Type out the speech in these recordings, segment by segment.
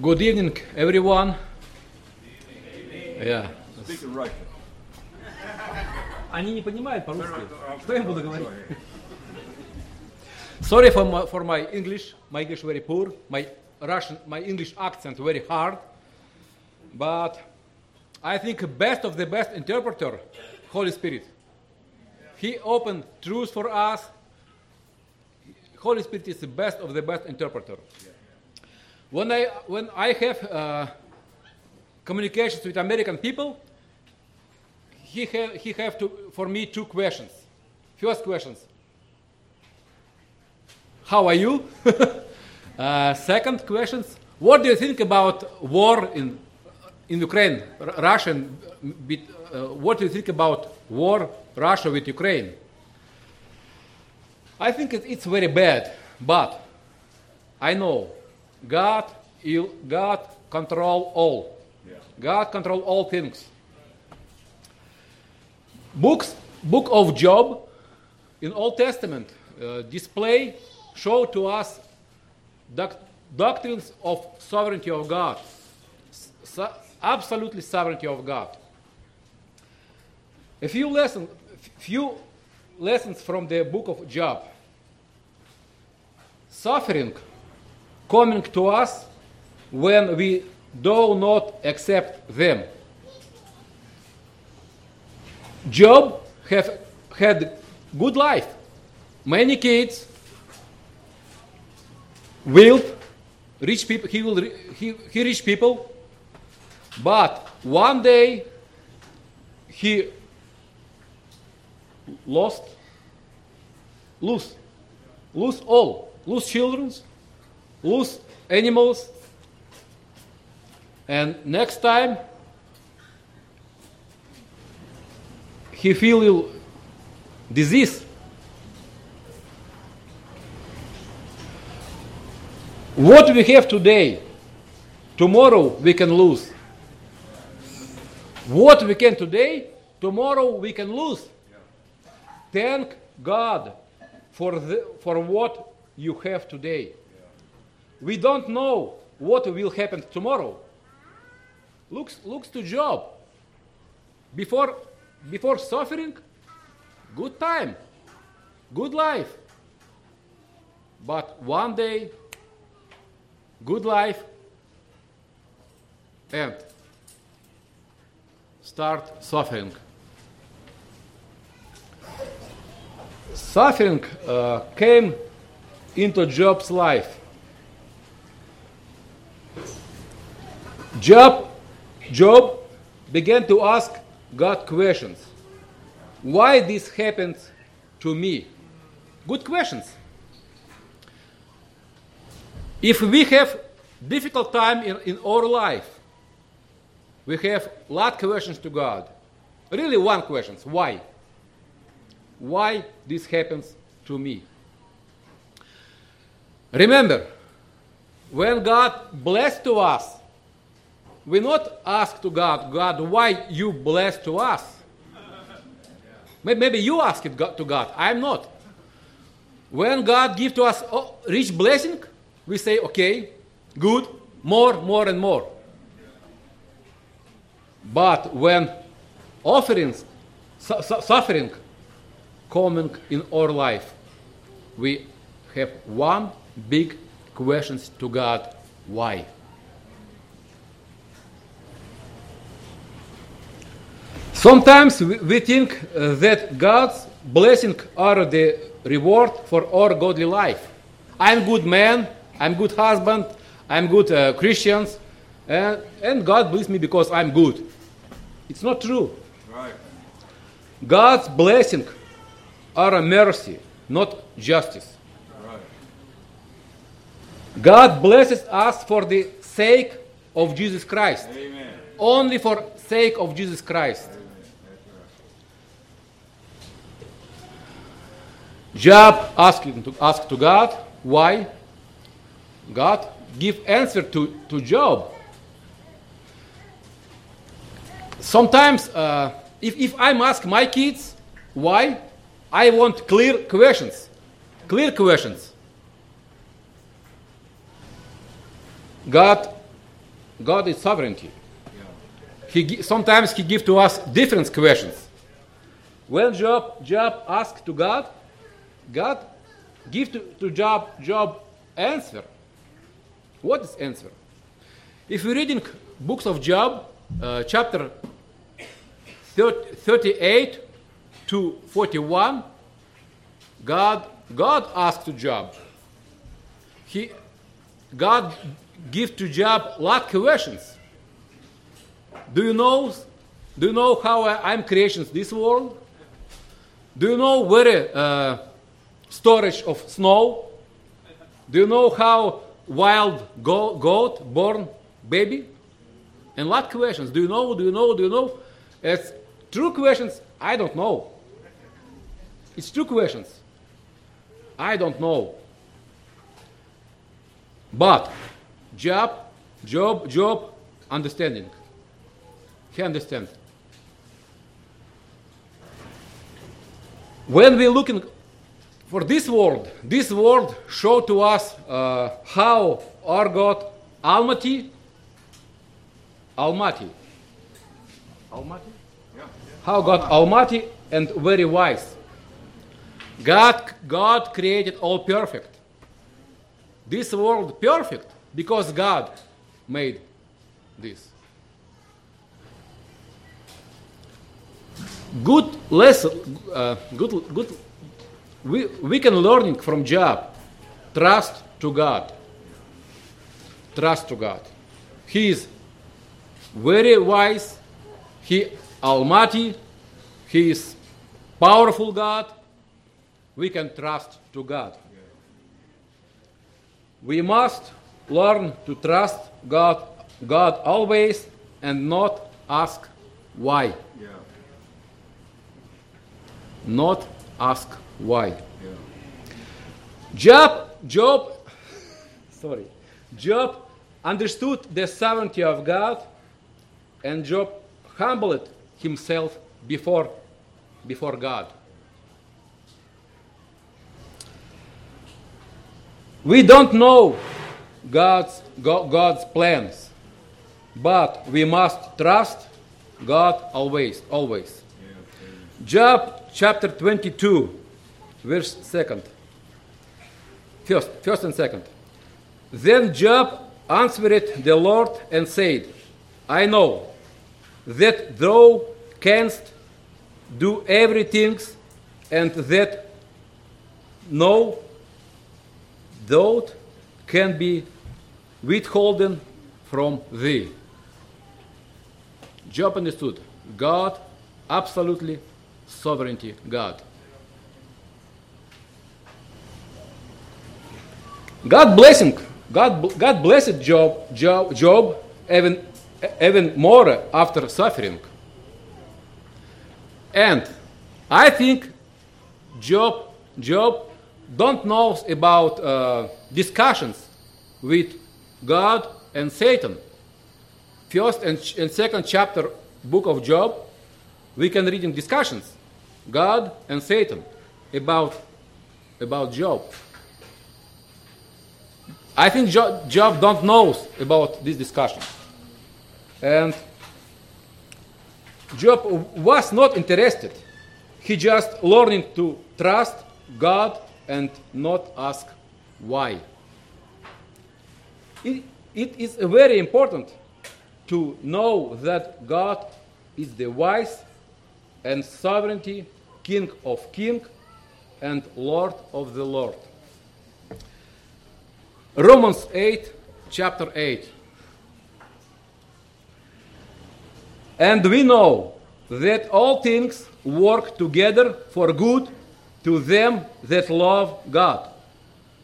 Good evening, everyone. Yeah. Speaking Russian. Они не понимают по-русски. Что я буду говорить? Sorry for my, for my English. My English very poor. My Russian, my English accent very hard. But I think best of the best interpreter, Holy Spirit. He opened truth for us. Holy Spirit is the best of the best interpreter. When I when I have uh, communications with American people, he have he have to for me two questions. First questions. How are you? uh, second questions. What do you think about war in in Ukraine, R-? Bit, uh, what do you think about war Russia with Ukraine? I think it, it's very bad, but I know God, God control all. God control all things. Books, book of Job in Old Testament uh, display show to us doc- doctrines of sovereignty of God, so- absolutely sovereignty of God. A few lessons, few lessons from the book of Job. Suffering coming to us when we do not accept them. Job have had good life, many kids, wealth, rich people. He will he, he rich people, but one day he lost, lose, lose all, lose children, lose animals, and next time he feel disease. What we have today, tomorrow we can lose. What we can today, tomorrow we can lose. Thank God for, the, for what you have today. We don't know what will happen tomorrow. Looks, looks to Job. Before, before suffering, good time, good life. But one day, good life, and start suffering. Suffering uh, came into Job's life. Job, Job began to ask God questions. Why this happened to me? Good questions. If we have difficult time in, in our life, we have lot questions to God. Really one question, why? Why this happens to me? Remember, when God blessed to us, we not ask to God, God, why you blessed to us? Maybe you ask it to God. I'm not. When God give to us rich blessing, we say, okay, good, more, more, and more. But when offerings, su- su- suffering coming in our life, we have one big questions to God: Why? Sometimes we think uh, that God's blessing are the reward for our godly life. I'm good man. I'm good husband. I'm good uh, Christians, and, and God bless me because I'm good. It's not true. Right. God's blessing are a mercy, not justice. Right. God blesses us for the sake of Jesus Christ. Amen. Only for sake of Jesus Christ. Job asking to ask to God why. God give answer to, to Job. Sometimes, uh, if, if I'm ask my kids why, I want clear questions. Clear questions. God God is sovereignty. He sometimes he give to us different questions. When Job Job asked to God, God give to, to Job Job answer. What is answer? If you're reading books of Job, uh, chapter 30 38 to 41, God God asked to Job. He God give to Job lot questions. Do you know? Do you know how I, I'm creations this world? Do you know where uh, storage of snow? Do you know how wild go- goat born baby? And lot questions. Do you know? Do you know? Do you know? It's true questions. I don't know. It's true questions. I don't know. But Job, Job, Job, understanding. He understands. When we're looking for this world, this world show to us uh, how our God Almighty, Almighty, Almighty, how God Almighty and very wise. God, God created all perfect. This world perfect because God made this. Good lesson, uh, good, good. We, we can learn from Job. Trust to God. Trust to God. He is very wise. He Almighty. He is powerful God. We can trust to God. We must learn to trust God, God always, and not ask why. Yeah, Not ask why. Job, Job, sorry, Job understood the sovereignty of God, and Job humbled himself before, before God. We don't know God's, God's plans, but we must trust God always, always. Job chapter 22, verse 2nd. First, first and second. Then Job answered the Lord and said, I know that thou canst do everything, and that no doubt can be withholden from thee. Job understood God, absolutely sovereignty God. God blessing, God, God blessed Job, Job, Job even, even more after suffering. And I think Job, Job don't know about uh, discussions with God and Satan. First and, and second chapter book of Job, we can read in discussions, God and Satan, about, about Job. I think Job, Job don't know about this discussion. And Job was not interested. He just learning to trust God and not ask why. It, it is very important to know that God is the wise and sovereignty King of King and Lord of the Lord. Romans 8, chapter 8. And we know that all things work together for good to them that love God,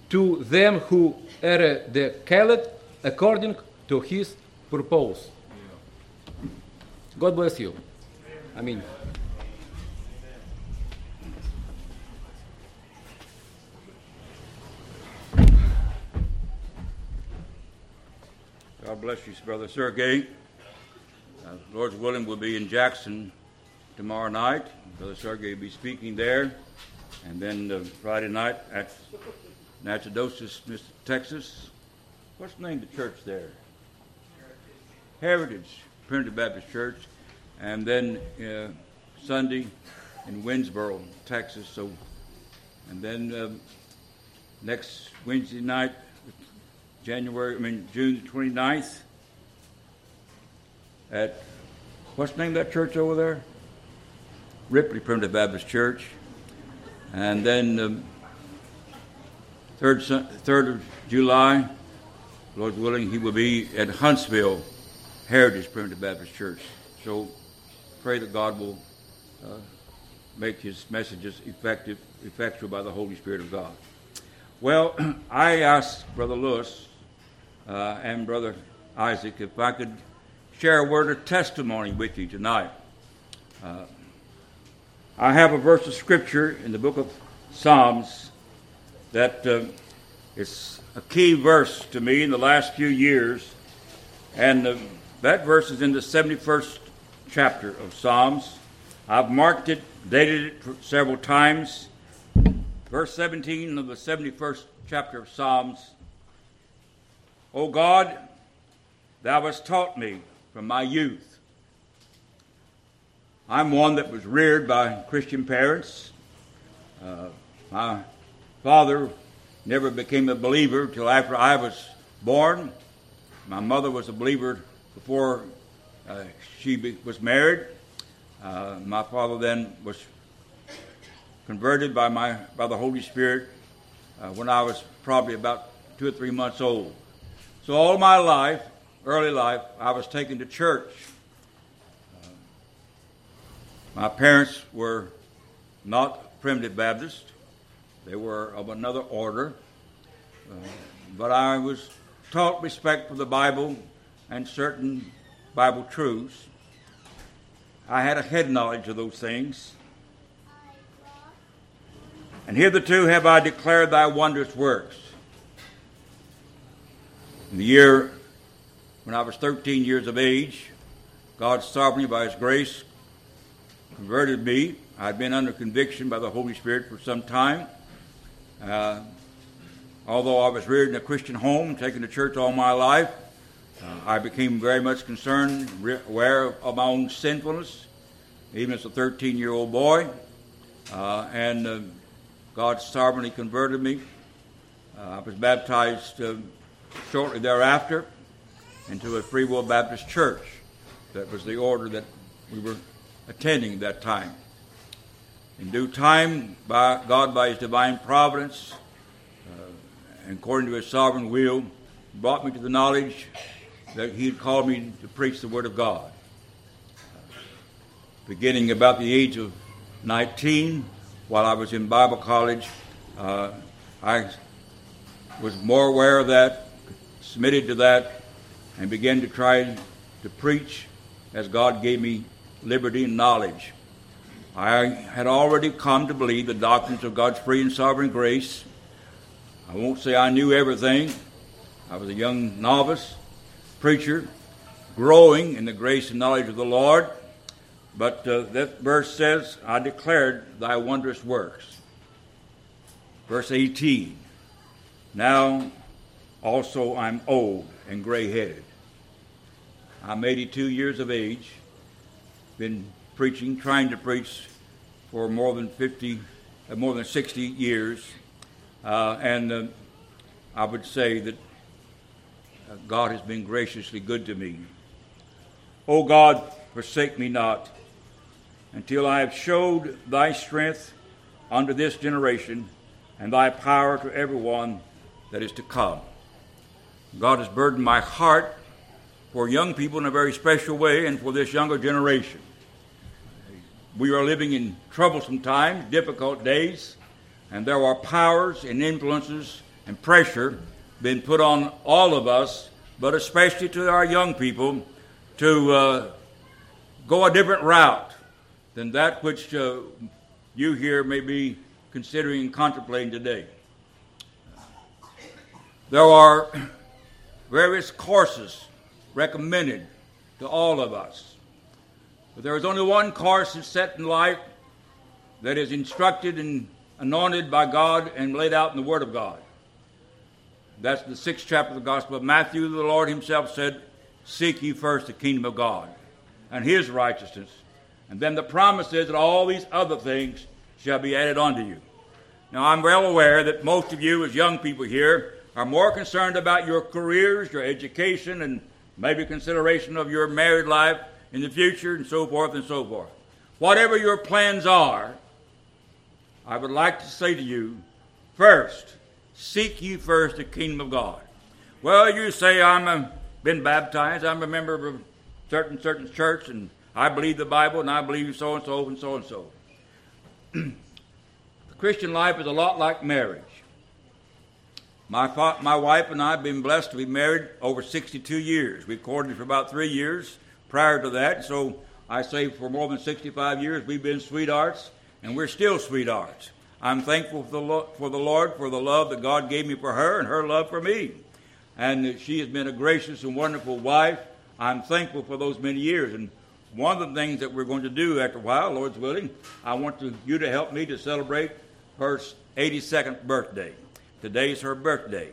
to them who are the called according to his purpose. God bless you. I mean. God bless you, Brother Sergey. Uh, Lord's willing, we'll be in Jackson tomorrow night. Brother Sergey will be speaking there. And then uh, Friday night at Nacogdoches, Texas. What's the name of the church there? Heritage Primitive Baptist Church, and then uh, Sunday in Winnsboro, Texas. So, and then uh, next Wednesday night, January, I mean June 29th, at what's the name of that church over there? Ripley Primitive Baptist Church, and then um, third third of July, Lord willing, he will be at Huntsville Heritage Primitive Baptist Church. So pray that God will uh, make his messages effective, effectual by the Holy Spirit of God. Well, I asked Brother Lewis uh, and Brother Isaac if I could share a word of testimony with you tonight. Uh, I have a verse of scripture in the book of Psalms that uh, is a key verse to me in the last few years, and uh, that verse is in the 71st chapter of Psalms. I've marked it, dated it several times. Verse 17 of the 71st chapter of Psalms. O God, thou hast taught me from my youth. I'm one that was reared by Christian parents. Uh, my father never became a believer till after I was born. My mother was a believer before uh, she be, was married. Uh, my father then was converted by my by the Holy Spirit uh, when I was probably about two or three months old. So all my life, early life, I was taken to church. Uh, my parents were not primitive Baptist; they were of another order. Uh, but I was taught respect for the Bible and certain Bible truths. I had a head knowledge of those things. And hitherto have I declared thy wondrous works. In the year when I was 13 years of age, God sovereignly, by His grace, converted me. I had been under conviction by the Holy Spirit for some time. Uh, although I was reared in a Christian home, taken to church all my life, uh, I became very much concerned, aware of my own sinfulness, even as a 13 year old boy. Uh, and uh, God sovereignly converted me. Uh, I was baptized uh, shortly thereafter into a Free Will Baptist church. That was the order that we were attending at that time. In due time, by God, by His divine providence, uh, and according to His sovereign will, brought me to the knowledge that he had called me to preach the Word of God. Beginning about the age of 19, while I was in Bible college, uh, I was more aware of that, submitted to that, and began to try to preach as God gave me liberty and knowledge. I had already come to believe the doctrines of God's free and sovereign grace. I won't say I knew everything. I was a young novice, preacher, growing in the grace and knowledge of the Lord. But uh, that verse says, I declared thy wondrous works. Verse 18, now also I'm old and gray headed. I'm 82 years of age, been preaching, trying to preach for more than 50, uh, more than 60 years. Uh, and uh, I would say that God has been graciously good to me. O God, forsake me not until I have showed thy strength unto this generation and thy power to everyone that is to come. God has burdened my heart for young people in a very special way and for this younger generation. We are living in troublesome times, difficult days, and there are powers and influences and pressure being put on all of us, but especially to our young people, to uh, go a different route than that which uh, you here may be considering and contemplating today. There are various courses recommended to all of us. But there is only one course that's set in life that is instructed and anointed by God and laid out in the Word of God. That's the sixth chapter of the Gospel of Matthew. The Lord Himself said, Seek ye first the kingdom of God and his righteousness. And then the promise is that all these other things shall be added unto you. Now, I'm well aware that most of you, as young people here, are more concerned about your careers, your education, and maybe consideration of your married life in the future, and so forth and so forth. Whatever your plans are, I would like to say to you first, seek you first the kingdom of God. Well, you say, I'm a, been baptized, I'm a member of a certain, certain church, and I believe the Bible, and I believe so and so and so and so. the Christian life is a lot like marriage. My, my wife and I have been blessed to be married over 62 years. We courted for about three years prior to that, so I say for more than 65 years we've been sweethearts, and we're still sweethearts. I'm thankful for the, Lo- for the Lord for the love that God gave me for her and her love for me. And she has been a gracious and wonderful wife. I'm thankful for those many years. And one of the things that we're going to do after a while, Lord's willing, I want to, you to help me to celebrate her 82nd birthday. Today's her birthday.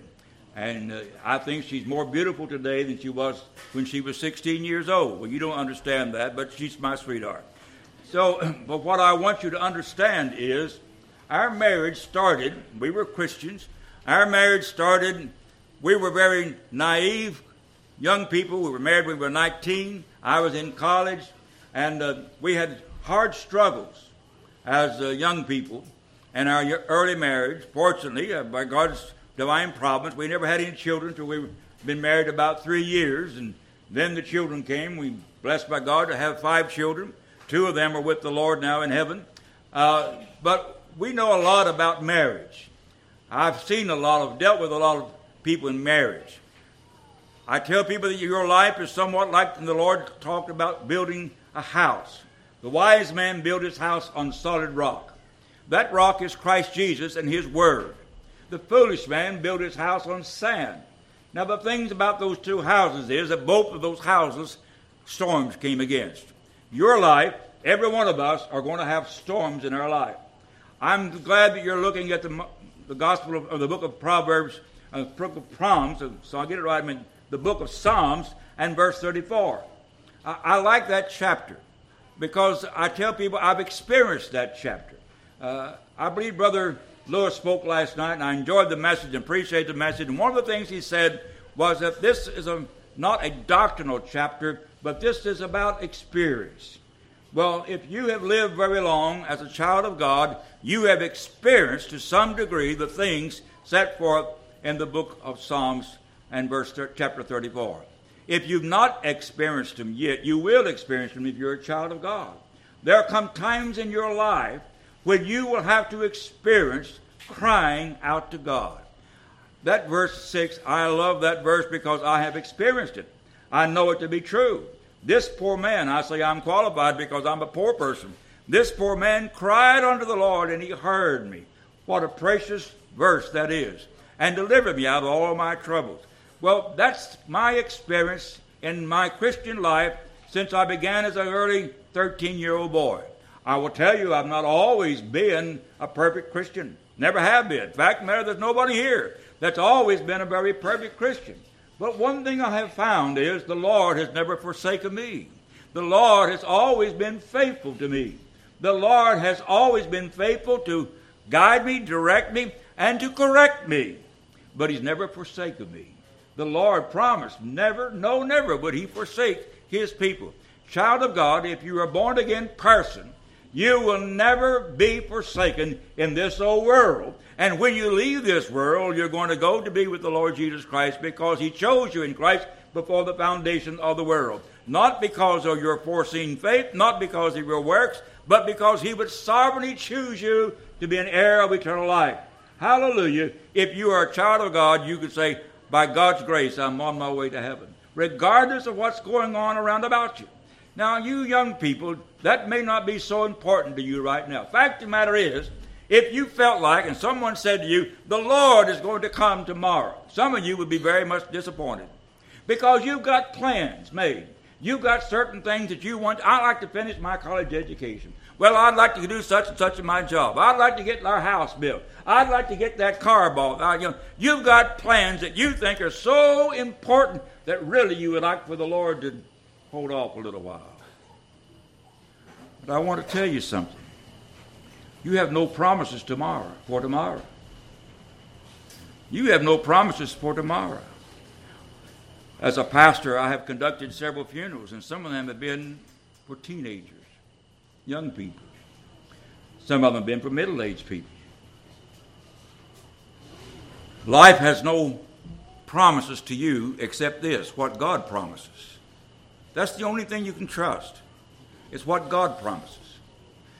And uh, I think she's more beautiful today than she was when she was 16 years old. Well, you don't understand that, but she's my sweetheart. So, but what I want you to understand is our marriage started, we were Christians, our marriage started, we were very naive young people. We were married when we were 19. I was in college, and uh, we had hard struggles as uh, young people in our early marriage. Fortunately, uh, by God's divine providence, we never had any children until we've been married about three years, and then the children came. We blessed by God to have five children. Two of them are with the Lord now in heaven. Uh, but we know a lot about marriage. I've seen a lot of, dealt with a lot of people in marriage. I tell people that your life is somewhat like the Lord talked about building a house. The wise man built his house on solid rock. That rock is Christ Jesus and his word. The foolish man built his house on sand. Now, the things about those two houses is that both of those houses storms came against. Your life, every one of us, are going to have storms in our life. I'm glad that you're looking at the, the Gospel of, of the book of Proverbs, uh, book of Proms, so I get it right. I mean, the book of Psalms and verse 34. I, I like that chapter because I tell people I've experienced that chapter. Uh, I believe Brother Lewis spoke last night, and I enjoyed the message and appreciate the message. And one of the things he said was that this is a, not a doctrinal chapter, but this is about experience. Well, if you have lived very long as a child of God, you have experienced to some degree the things set forth in the book of Psalms and verse chapter 34. If you've not experienced them yet, you will experience them if you're a child of God. There come times in your life when you will have to experience crying out to God. That verse 6, I love that verse because I have experienced it. I know it to be true. This poor man, I say I'm qualified because I'm a poor person. This poor man cried unto the Lord and he heard me. What a precious verse that is. And delivered me out of all my troubles. Well, that's my experience in my Christian life since I began as an early 13 year old boy. I will tell you, I've not always been a perfect Christian. Never have been. In fact, matter, there's nobody here that's always been a very perfect Christian. But one thing I have found is the Lord has never forsaken me. The Lord has always been faithful to me. The Lord has always been faithful to guide me, direct me, and to correct me. But He's never forsaken me the Lord promised never, no, never would He forsake His people. Child of God, if you are a born again person, you will never be forsaken in this old world. And when you leave this world, you're going to go to be with the Lord Jesus Christ because He chose you in Christ before the foundation of the world. Not because of your foreseen faith, not because of your works, but because He would sovereignly choose you to be an heir of eternal life. Hallelujah. If you are a child of God, you could say, by God's grace, I'm on my way to heaven, regardless of what's going on around about you. Now, you young people, that may not be so important to you right now. Fact of the matter is, if you felt like, and someone said to you, the Lord is going to come tomorrow, some of you would be very much disappointed because you've got plans made. You've got certain things that you want. I'd like to finish my college education. Well, I'd like to do such and such in my job. I'd like to get our house built. I'd like to get that car bought. I, you know, you've got plans that you think are so important that really you would like for the Lord to hold off a little while. But I want to tell you something. You have no promises tomorrow for tomorrow. You have no promises for tomorrow. As a pastor, I have conducted several funerals, and some of them have been for teenagers, young people. Some of them have been for middle aged people. Life has no promises to you except this what God promises. That's the only thing you can trust. It's what God promises.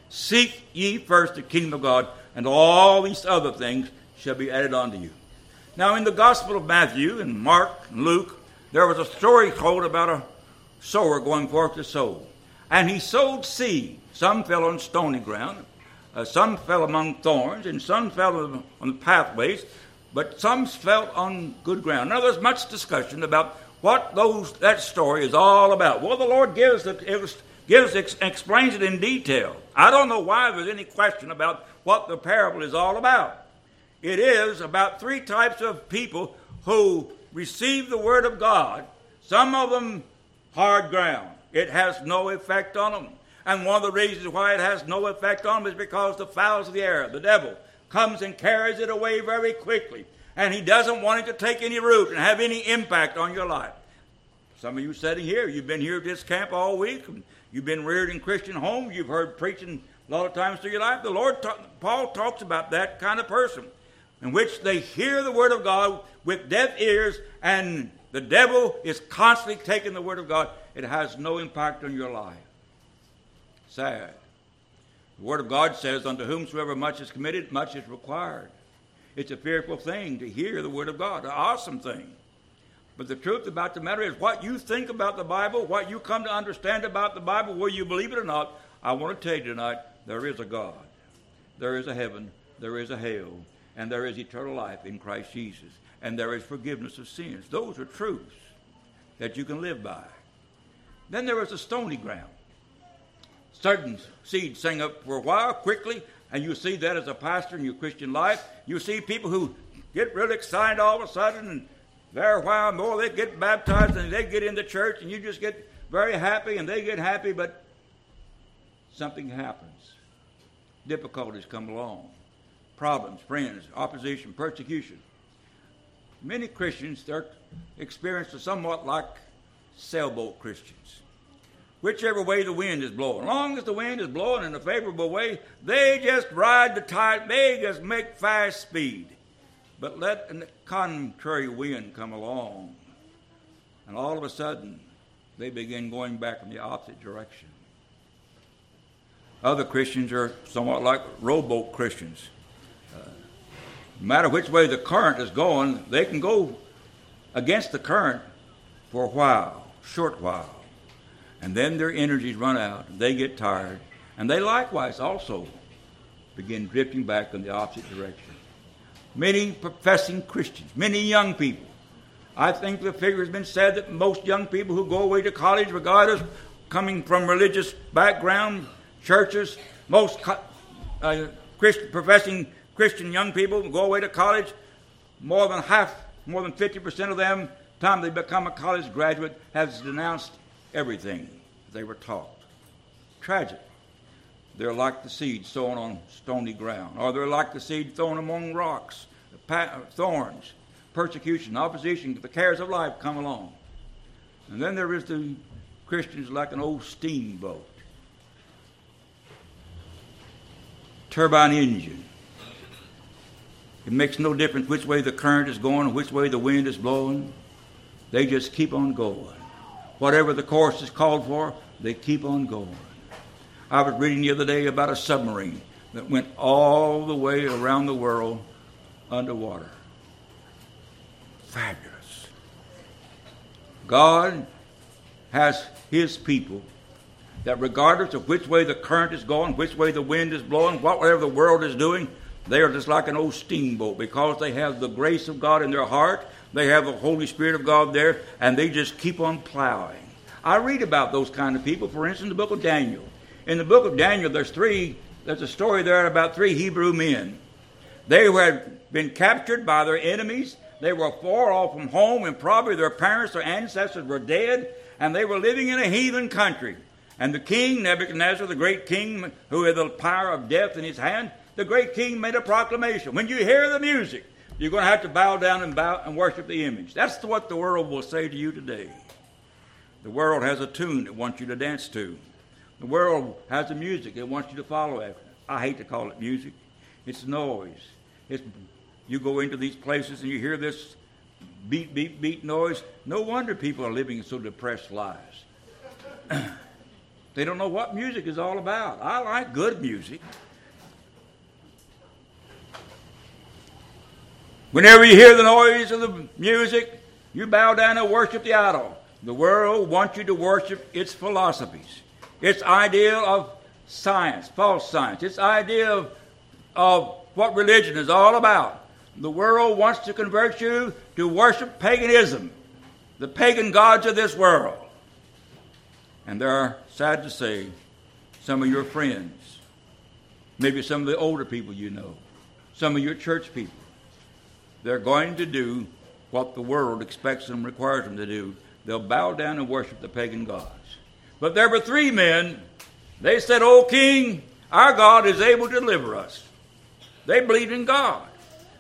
Seek ye first the kingdom of God, and all these other things shall be added unto you. Now, in the Gospel of Matthew and Mark and Luke, there was a story told about a sower going forth to sow. And he sowed seed. Some fell on stony ground, uh, some fell among thorns, and some fell on the pathways, but some fell on good ground. Now, there's much discussion about what those that story is all about. Well, the Lord gives the gives explains it in detail. I don't know why there's any question about what the parable is all about. It is about three types of people who receive the word of God. Some of them hard ground. It has no effect on them. And one of the reasons why it has no effect on them is because the fowls of the air, the devil, comes and carries it away very quickly. And he doesn't want it to take any root and have any impact on your life. Some of you sitting here, you've been here at this camp all week. And You've been reared in Christian homes. You've heard preaching a lot of times through your life. The Lord, ta- Paul talks about that kind of person, in which they hear the word of God with deaf ears, and the devil is constantly taking the word of God. It has no impact on your life. Sad. The word of God says, "Unto whomsoever much is committed, much is required." It's a fearful thing to hear the word of God. An awesome thing. But the truth about the matter is, what you think about the Bible, what you come to understand about the Bible, whether you believe it or not, I want to tell you tonight there is a God, there is a heaven, there is a hell, and there is eternal life in Christ Jesus, and there is forgiveness of sins. Those are truths that you can live by. Then there is a stony ground. Certain seeds sing up for a while quickly, and you see that as a pastor in your Christian life. You see people who get really excited all of a sudden and there a while more, they get baptized and they get in the church, and you just get very happy, and they get happy, but something happens. Difficulties come along, problems, friends, opposition, persecution. Many Christians they're experienced somewhat like sailboat Christians. Whichever way the wind is blowing, as long as the wind is blowing in a favorable way, they just ride the tide. They just make fast speed. But let a contrary wind come along, and all of a sudden they begin going back in the opposite direction. Other Christians are somewhat like rowboat Christians. Uh, no matter which way the current is going, they can go against the current for a while, short while. And then their energies run out, and they get tired, and they likewise also begin drifting back in the opposite direction many professing Christians, many young people. I think the figure has been said that most young people who go away to college, regardless coming from religious background, churches, most uh, Christ, professing Christian young people who go away to college, more than half, more than 50% of them, time they become a college graduate, has denounced everything they were taught. Tragic. They're like the seed sown on stony ground, or they're like the seed thrown among rocks, thorns, persecution, opposition, the cares of life come along. And then there is the Christians like an old steamboat, turbine engine. It makes no difference which way the current is going or which way the wind is blowing. They just keep on going. Whatever the course is called for, they keep on going. I was reading the other day about a submarine that went all the way around the world underwater. Fabulous. God has His people that, regardless of which way the current is going, which way the wind is blowing, whatever the world is doing, they are just like an old steamboat because they have the grace of God in their heart, they have the Holy Spirit of God there, and they just keep on plowing. I read about those kind of people, for instance, the book of Daniel. In the book of Daniel, there's three, there's a story there about three Hebrew men. They had been captured by their enemies. They were far off from home, and probably their parents or ancestors were dead, and they were living in a heathen country. And the king, Nebuchadnezzar, the great king who had the power of death in his hand, the great king made a proclamation. When you hear the music, you're going to have to bow down and bow and worship the image. That's what the world will say to you today. The world has a tune it wants you to dance to. The world has a music it wants you to follow after. I hate to call it music. It's noise. It's, you go into these places and you hear this beat, beat, beat noise. No wonder people are living so depressed lives. they don't know what music is all about. I like good music. Whenever you hear the noise of the music, you bow down and worship the idol. The world wants you to worship its philosophies, its idea of science, false science, its idea of, of what religion is all about. The world wants to convert you to worship paganism, the pagan gods of this world. And there are, sad to say, some of your friends, maybe some of the older people you know, some of your church people, they're going to do what the world expects them, requires them to do. They'll bow down and worship the pagan gods. But there were three men. They said, O king, our God is able to deliver us. They believed in God.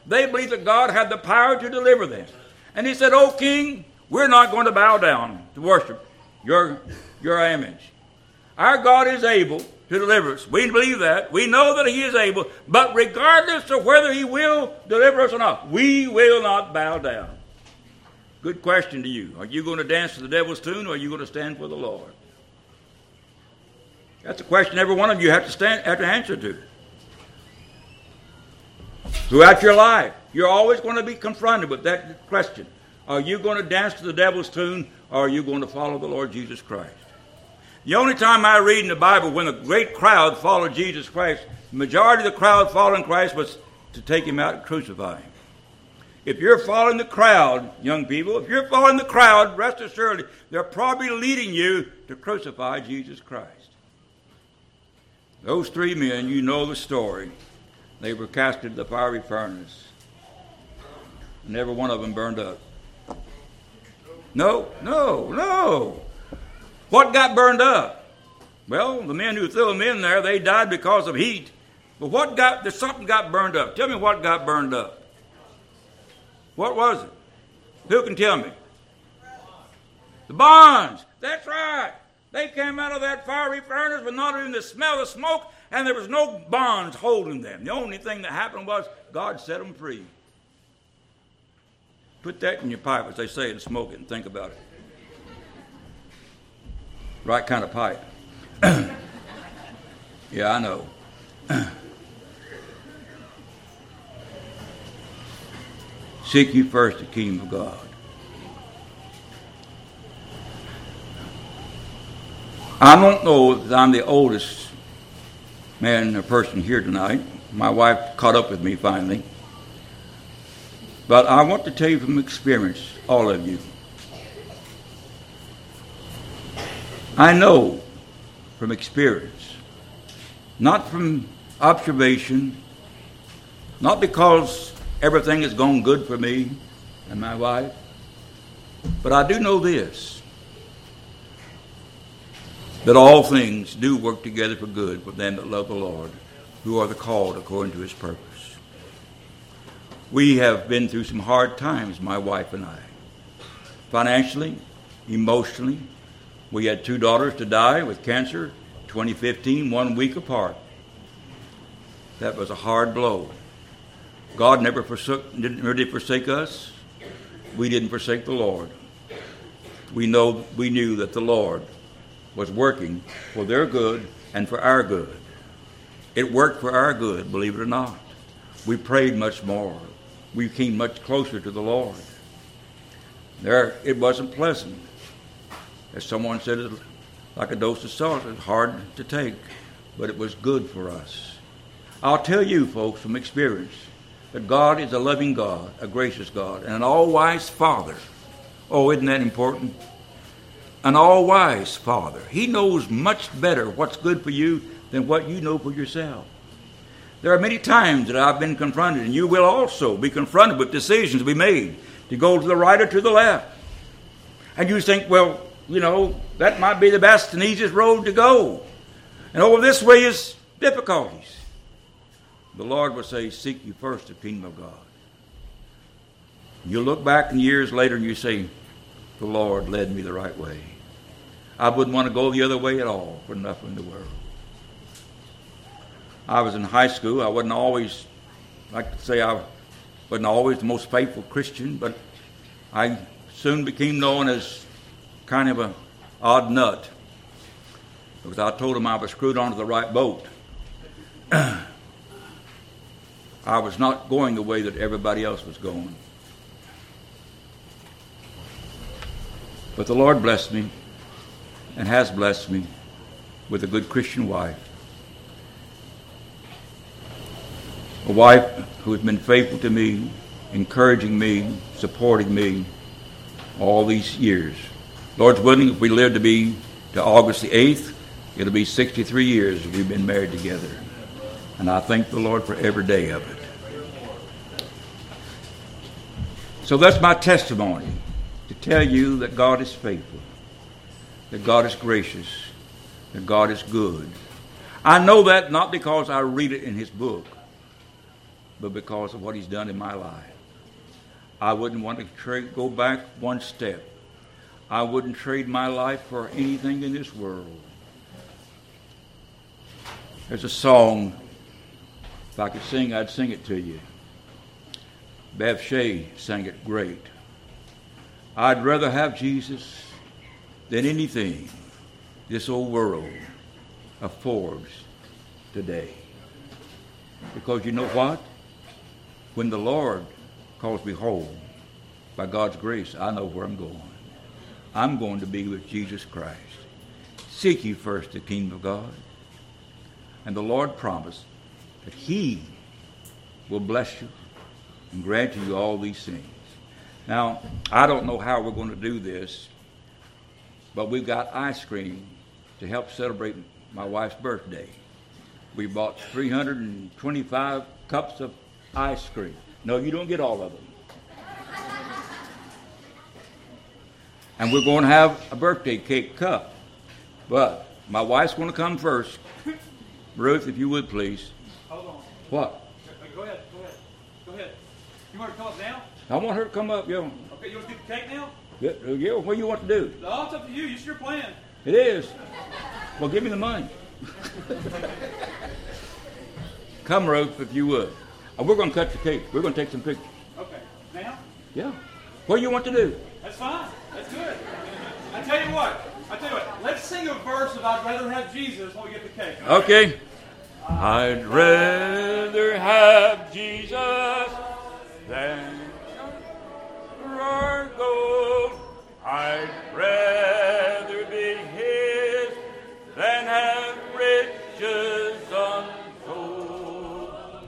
They believed that God had the power to deliver them. And he said, O king, we're not going to bow down to worship your, your image. Our God is able to deliver us. We believe that. We know that He is able. But regardless of whether He will deliver us or not, we will not bow down. Good question to you. Are you going to dance to the devil's tune or are you going to stand for the Lord? That's a question every one of you have to stand have to answer to. Throughout your life, you're always going to be confronted with that question. Are you going to dance to the devil's tune or are you going to follow the Lord Jesus Christ? The only time I read in the Bible when a great crowd followed Jesus Christ, the majority of the crowd following Christ was to take him out and crucify him. If you're following the crowd, young people, if you're following the crowd, rest assured they're probably leading you to crucify Jesus Christ. Those three men, you know the story. They were cast into the fiery furnace, and every one of them burned up. No, no, no. What got burned up? Well, the men who threw them in there, they died because of heat. But what got, there's something got burned up. Tell me what got burned up. What was it? Who can tell me? The bonds. That's right. They came out of that fiery furnace with not even the smell of smoke, and there was no bonds holding them. The only thing that happened was God set them free. Put that in your pipe, as they say, and smoke it and think about it right kind of pipe. yeah, I know. Seek you first the kingdom of God. I don't know that I'm the oldest man or person here tonight. My wife caught up with me finally. But I want to tell you from experience, all of you. I know from experience, not from observation, not because everything has gone good for me and my wife, but I do know this that all things do work together for good for them that love the Lord, who are the called according to his purpose. We have been through some hard times, my wife and I, financially, emotionally, we had two daughters to die with cancer, 2015, one week apart. That was a hard blow. God never forsook, didn't really forsake us. We didn't forsake the Lord. We know we knew that the Lord was working for their good and for our good. It worked for our good, believe it or not. We prayed much more. We came much closer to the Lord. There, it wasn't pleasant. As someone said, it's like a dose of salt. It's hard to take, but it was good for us. I'll tell you, folks, from experience, that God is a loving God, a gracious God, and an all wise Father. Oh, isn't that important? an all wise Father. He knows much better what's good for you than what you know for yourself. There are many times that I've been confronted, and you will also be confronted with decisions to be made to go to the right or to the left. And you think, well, you know, that might be the best and easiest road to go. And over this way is difficulties. The Lord will say, Seek you first the kingdom of God. You look back and years later and you say, The Lord led me the right way. I wouldn't want to go the other way at all for nothing in the world. I was in high school. I wasn't always, like to say, I wasn't always the most faithful Christian, but I soon became known as kind of an odd nut because I told him I was screwed onto the right boat. I was not going the way that everybody else was going. But the Lord blessed me and has blessed me with a good Christian wife. A wife who has been faithful to me, encouraging me, supporting me all these years. Lord's willing, if we live to be to August the 8th, it'll be 63 years we've been married together. And I thank the Lord for every day of it. So that's my testimony to tell you that God is faithful, that God is gracious, that God is good. I know that not because I read it in His book, but because of what He's done in my life. I wouldn't want to go back one step. I wouldn't trade my life for anything in this world. There's a song, if I could sing, I'd sing it to you. Bev Shea sang it great. I'd rather have Jesus than anything this old world affords today. Because you know what? When the Lord calls me home, by God's grace, I know where I'm going. I'm going to be with Jesus Christ. Seek ye first the kingdom of God. And the Lord promised that He will bless you and grant you all these things. Now, I don't know how we're going to do this, but we've got ice cream to help celebrate my wife's birthday. We bought 325 cups of ice cream. No, you don't get all of them. And we're going to have a birthday cake cup. But my wife's going to come first. Ruth, if you would please. Hold on. What? Go ahead. Go ahead. Go ahead. You want to come up now? I want her to come up, yo. Okay, you want to get the cake now? Yeah, uh, yeah, what do you want to do? No, it's up to you. It's your plan. It is. Well, give me the money. Come, Ruth, if you would. And we're going to cut the cake. We're going to take some pictures. Okay. Now? Yeah. What do you want to do? That's fine. Good. I tell you what. I tell you what. Let's sing a verse of "I'd rather have Jesus" when we get the cake. Okay. okay. I'd rather have Jesus than gold. I'd rather.